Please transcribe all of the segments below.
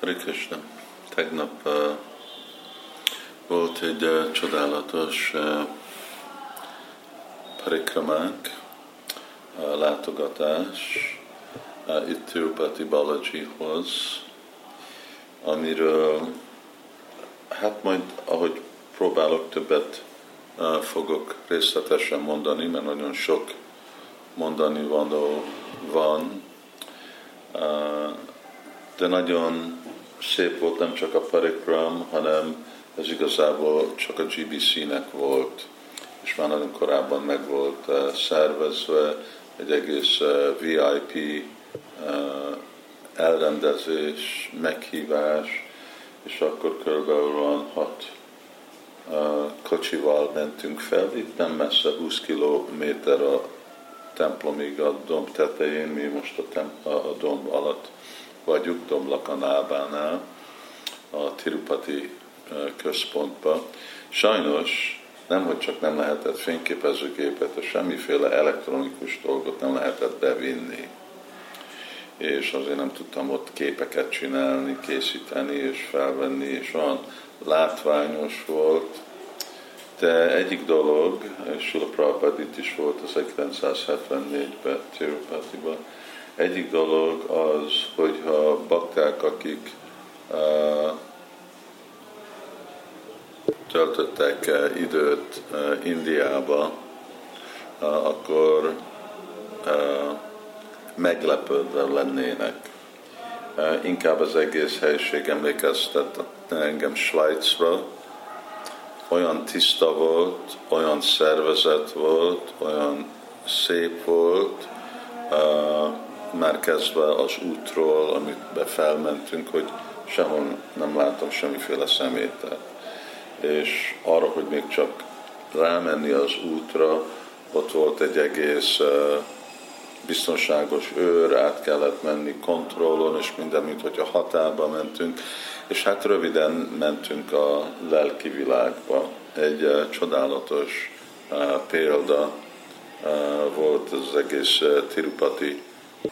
Hare Krishna. Tegnap uh, volt egy uh, csodálatos uh, parikramánk, uh, látogatás uh, itt Tirupati Balajihoz, amiről hát majd ahogy próbálok többet uh, fogok részletesen mondani, mert nagyon sok mondani való van, uh, de nagyon szép volt nem csak a parikram, hanem ez igazából csak a GBC-nek volt, és már nagyon korábban meg volt uh, szervezve egy egész uh, VIP uh, elrendezés, meghívás, és akkor körülbelül hat uh, kocsival mentünk fel, itt nem messze 20 kilométer a templomig a domb tetején, mi most a, temp- a domb alatt vagyunk, Domlakanálbánál, a Tirupati központba. Sajnos nem, hogy csak nem lehetett fényképezőgépet, semmiféle elektronikus dolgot nem lehetett bevinni. És azért nem tudtam ott képeket csinálni, készíteni és felvenni, és olyan látványos volt. De egyik dolog, Sula Prabhupada itt is volt az 1974-ben Tirupatiban, egyik dolog az, hogyha bakták, akik uh, töltöttek időt uh, Indiába, akkor uh, meglepődve lennének. Inkább az egész helység emlékeztet engem Svájcra, olyan tiszta volt, olyan szervezet volt, olyan szép volt, uh, már kezdve az útról, amit felmentünk, hogy sehol nem látom semmiféle szemétet. És arra, hogy még csak rámenni az útra, ott volt egy egész biztonságos őr, át kellett menni kontrollon, és minden, mint hogy a határba mentünk, és hát röviden mentünk a lelki világba. Egy csodálatos példa volt az egész Tirupati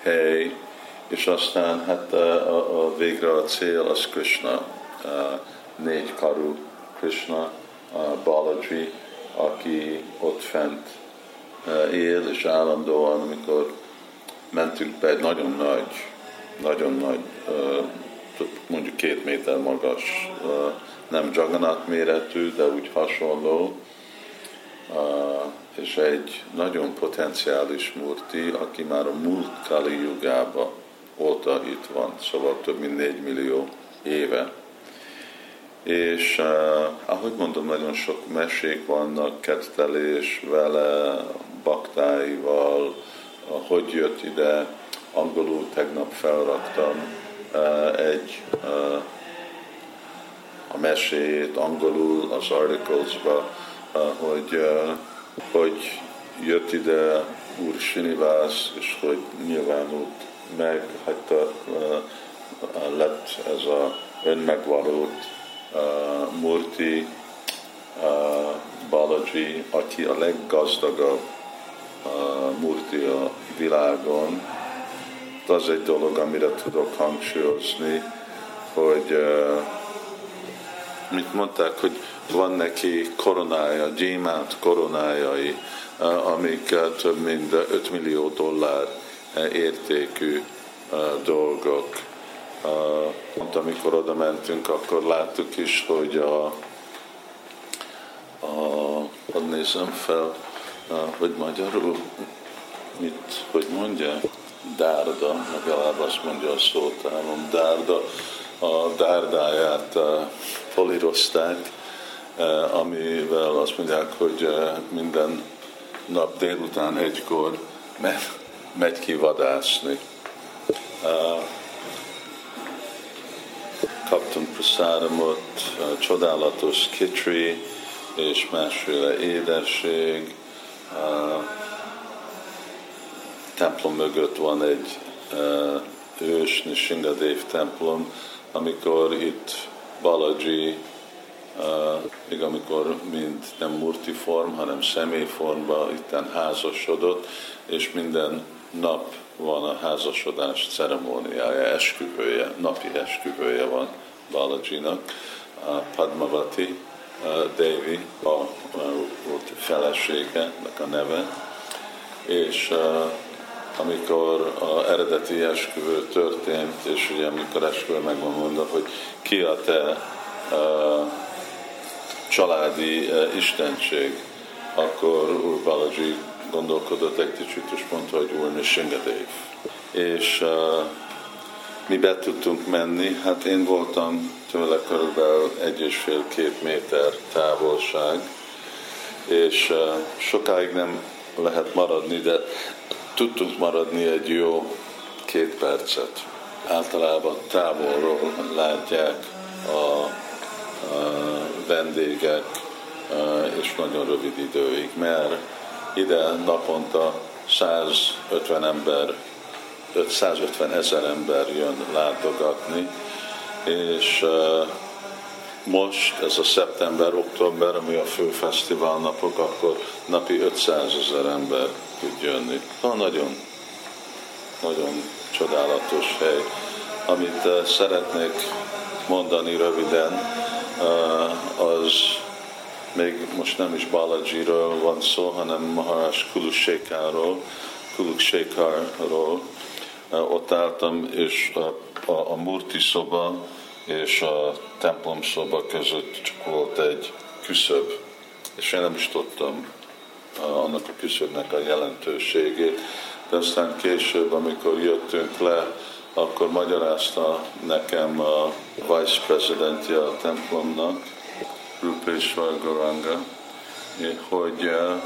hely, és aztán hát a, a végre a cél az Krishna, négy karú Krishna, Balaji, aki ott fent él, és állandóan, amikor mentünk be egy nagyon nagy, nagyon nagy, mondjuk két méter magas, nem Jagannath méretű, de úgy hasonló, és egy nagyon potenciális murti, aki már a múlt Kali Yugába óta itt van, szóval több mint 4 millió éve. És uh, ahogy mondom, nagyon sok mesék vannak, kettelés vele, baktáival, uh, hogy jött ide, angolul tegnap felraktam uh, egy a meséjét angolul az articlesba, hogy hogy jött ide Úr Sinivász, és hogy nyilvánult meg, hagyta, lett ez a önmegvalót Murti Balaji, aki a leggazdagabb Murti a világon. Az egy dolog, amire tudok hangsúlyozni, hogy mit mondták, hogy van neki koronája, gyémánt koronájai, amik több mint 5 millió dollár értékű dolgok. Pont amikor oda mentünk, akkor láttuk is, hogy a, a hadd nézem fel, hogy magyarul mit, hogy mondja, dárda, legalább azt mondja a szótálom, dárda, a dárdáját polírozták, Eh, amivel azt mondják, hogy eh, minden nap délután egykor megy ki vadászni. Eh, kaptunk praszáramot, csodálatos kitri és másféle édesség. templom mögött van egy ős Nishingadev templom, amikor itt Balaji uh, még amikor mint nem form, hanem személyformba itten házasodott, és minden nap van a házasodás ceremóniája, esküvője, napi esküvője van Balajinak. Padmavati Devi a, a, a felesége, a neve, és amikor az eredeti esküvő történt, és ugye amikor esküvő meg van mondva, hogy ki a te uh, családi uh, istenség, akkor Úr Balaji gondolkodott egy kicsit, és mondta, hogy Úr Nishingadev. És uh, mi be tudtunk menni, hát én voltam tőle körülbelül egy és fél-két méter távolság, és uh, sokáig nem lehet maradni, de tudtunk maradni egy jó két percet. Általában távolról látják a, a vendégek, és nagyon rövid időig, mert ide naponta 150 ember, 550 ezer ember jön látogatni, és most, ez a szeptember-október, ami a fő fesztiválnapok, akkor napi 500 ezer ember tud jönni. Ha nagyon, nagyon csodálatos hely. Amit uh, szeretnék mondani röviden, uh, az még most nem is Balajiről van szó, hanem Maharaj Kulushékáról, Kulushékarról. Uh, ott álltam, és a, a, a Murti szoba és a templom szoba között csak volt egy küszöb, és én nem is tudtam annak a küszöbnek a jelentőségét, de aztán később, amikor jöttünk le, akkor magyarázta nekem a vice presidentje a templomnak, Rupeshwar Goranga, hogy eh,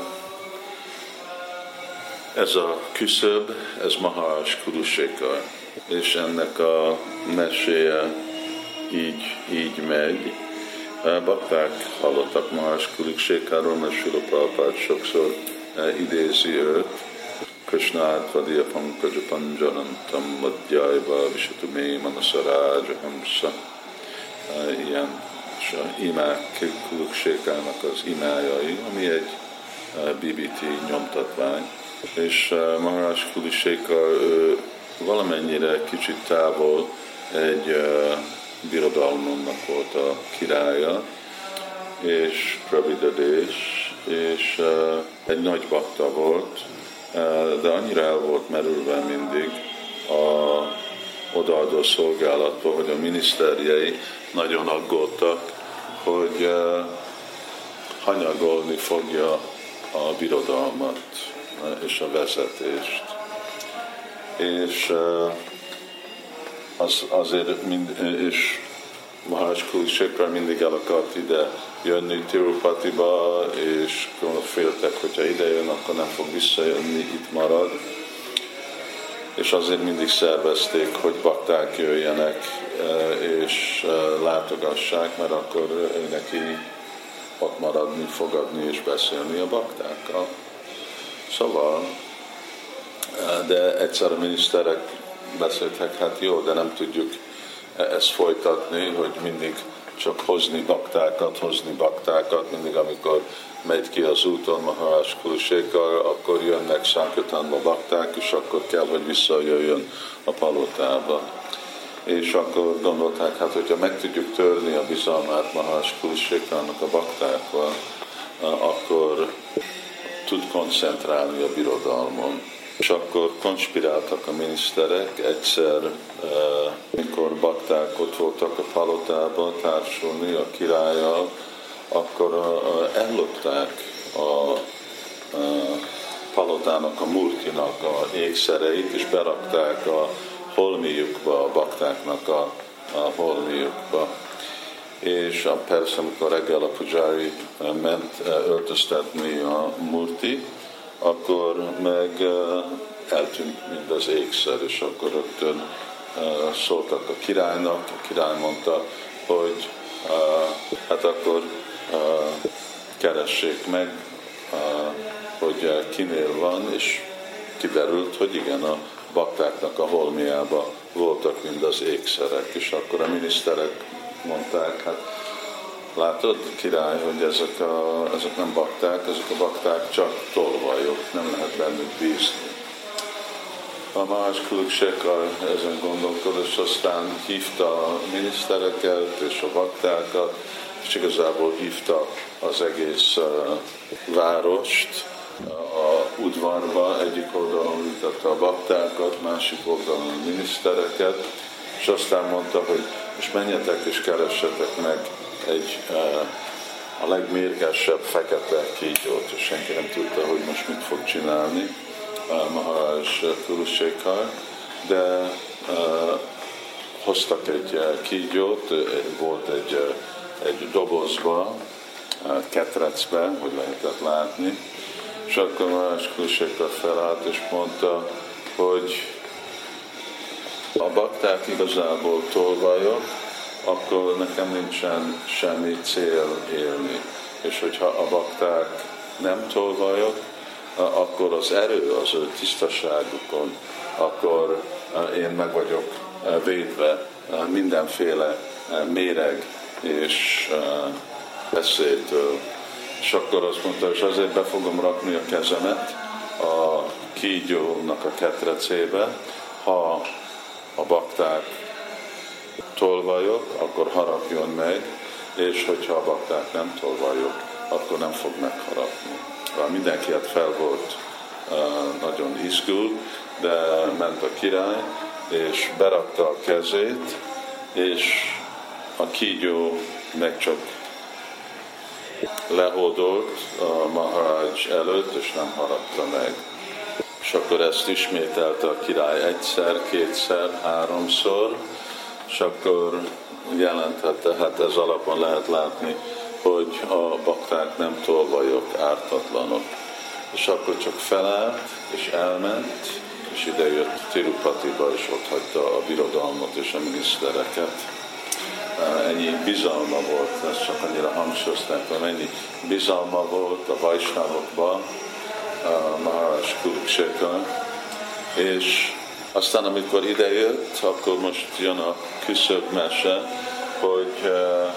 ez a küszöb, ez Maharaj Kurusékar, és ennek a meséje így, így megy, Bakták hallottak más Kulik Sékáról, mert Sula Prabhupád sokszor idézi őt. Krishna Átvadia Pankaja Panjarantam Madhyajva Visatumé Manasarája Hamsa. Ilyen és a imák, Kulik az imájai, ami egy BBT nyomtatvány. És Maharaj Kuliséka valamennyire kicsit távol egy birodalomnak volt a királya, és Pravidadés, és uh, egy nagy bakta volt, uh, de annyira el volt merülve mindig a odaadó szolgálattól, hogy a miniszterjei nagyon aggódtak, hogy uh, hanyagolni fogja a birodalmat és a vezetést. És az, azért mind, és Maharaj Kulisekra mindig el akart ide jönni Tirupatiba, és féltek, hogyha ide jön, akkor nem fog visszajönni, itt marad. És azért mindig szervezték, hogy bakták jöjjenek, e, és e, látogassák, mert akkor neki ott maradni, fogadni és beszélni a baktákkal. Szóval, de egyszer a miniszterek beszéltek, hát jó, de nem tudjuk ezt folytatni, hogy mindig csak hozni baktákat, hozni baktákat, mindig amikor megy ki az úton Maharás Kulisékkal, akkor jönnek Sankatanba bakták, és akkor kell, hogy visszajöjjön a palotába. És akkor gondolták, hát hogyha meg tudjuk törni a bizalmát Maharás Kulisékának a baktákval, akkor tud koncentrálni a birodalmon. És akkor konspiráltak a miniszterek, egyszer, eh, mikor bakták ott voltak a palotában társulni a királlyal, akkor eh, ellopták a eh, palotának, a murtinak a ékszereit, és berakták a holmiukba, a baktáknak a, a holmiukba. És a, persze, amikor reggel a pujári ment öltöztetni a murti, akkor meg eltűnt mind az ékszer, és akkor rögtön szóltak a királynak, a király mondta, hogy hát akkor keressék meg, hogy kinél van, és kiderült, hogy igen, a baktáknak a holmiába voltak mind az ékszerek, és akkor a miniszterek mondták, hát Látod, király, hogy ezek, a, ezek nem bakták, ezek a bakták csak tolvajok, nem lehet bennük bízni. a más Kuluksekar ezen gondolkodott, és aztán hívta a minisztereket és a baktákat, és igazából hívta az egész uh, várost a udvarba, egyik oldalon ültette a baktákat, másik oldalon a minisztereket, és aztán mondta, hogy most menjetek és keressetek meg egy uh, a legmérgesebb fekete kígyót, és senki nem tudta, hogy most mit fog csinálni Maharaj Kurusékkal, de hoztak egy kígyót, volt egy, egy dobozba, ketrecbe, hogy lehetett látni, és akkor Maharaj Kurusékkal felállt, és mondta, hogy a bakták igazából tolvajok, akkor nekem nincsen semmi cél élni. És hogyha a bakták nem tolvajok, akkor az erő az ő tisztaságukon, akkor én meg vagyok védve mindenféle méreg és beszédtől. És akkor azt mondta, és azért be fogom rakni a kezemet a kígyónak a ketrecébe, ha a bakták tolvajok, akkor harapjon meg, és hogyha a bakták nem tolvajok, akkor nem fog megharapni. Mindenki hát fel volt nagyon izgult, de ment a király, és berakta a kezét, és a kígyó meg csak lehódolt a Maharaj előtt, és nem harapta meg. És akkor ezt ismételte a király egyszer, kétszer, háromszor, és akkor jelentette, hát ez alapon lehet látni, hogy a bakták nem tolvajok, ártatlanok. És akkor csak felállt, és elment, és ide jött Tirupatiba, és ott hagyta a birodalmat és a minisztereket. Ennyi bizalma volt, ezt csak annyira hangsúlyozták, hogy ennyi bizalma volt a Vajsnávokban, a Maharaj Kurukseka, és aztán amikor idejött, akkor most jön a küszöbb mese, hogy uh,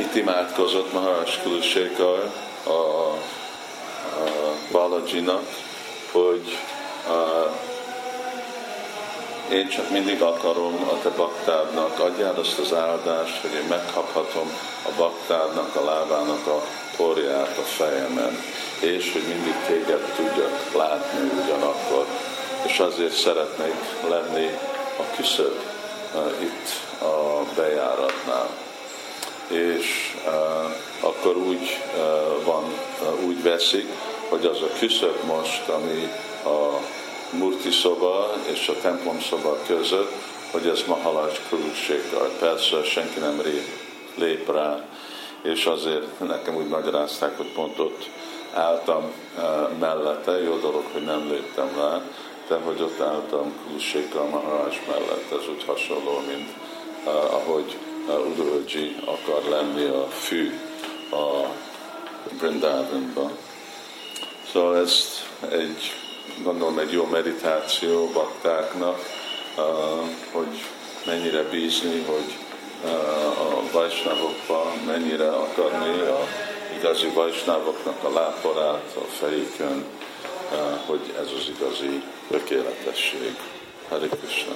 itt imádkozott Maharaj Kulusékar a, a Balajinak, hogy uh, én csak mindig akarom a te baktádnak, adjál azt az áldást, hogy én megkaphatom a baktádnak, a lábának a porját a fejemen, és hogy mindig téged tudjak látni ugyanakkor. És azért szeretnék lenni a küszöb uh, itt a bejáratnál. És uh, akkor úgy uh, van, úgy veszik, hogy az a küszöb most, ami a murti szoba és a templom szoba között, hogy ez Mahalaj Kurussékkal. Persze senki nem lép rá, és azért nekem úgy magyarázták, hogy pont ott álltam uh, mellette, jó dolog, hogy nem léptem rá, de hogy ott álltam Kurussékkal Maharaj mellett, ez úgy hasonló, mint uh, ahogy uh, Udurji akar lenni a fű a Brindavanban. Szóval ez egy gondolom egy jó meditáció baktáknak, hogy mennyire bízni, hogy a vajsnávokban mennyire akarni a igazi vajsnávoknak a láporát a fejükön, hogy ez az igazi tökéletesség. Hare Krishna.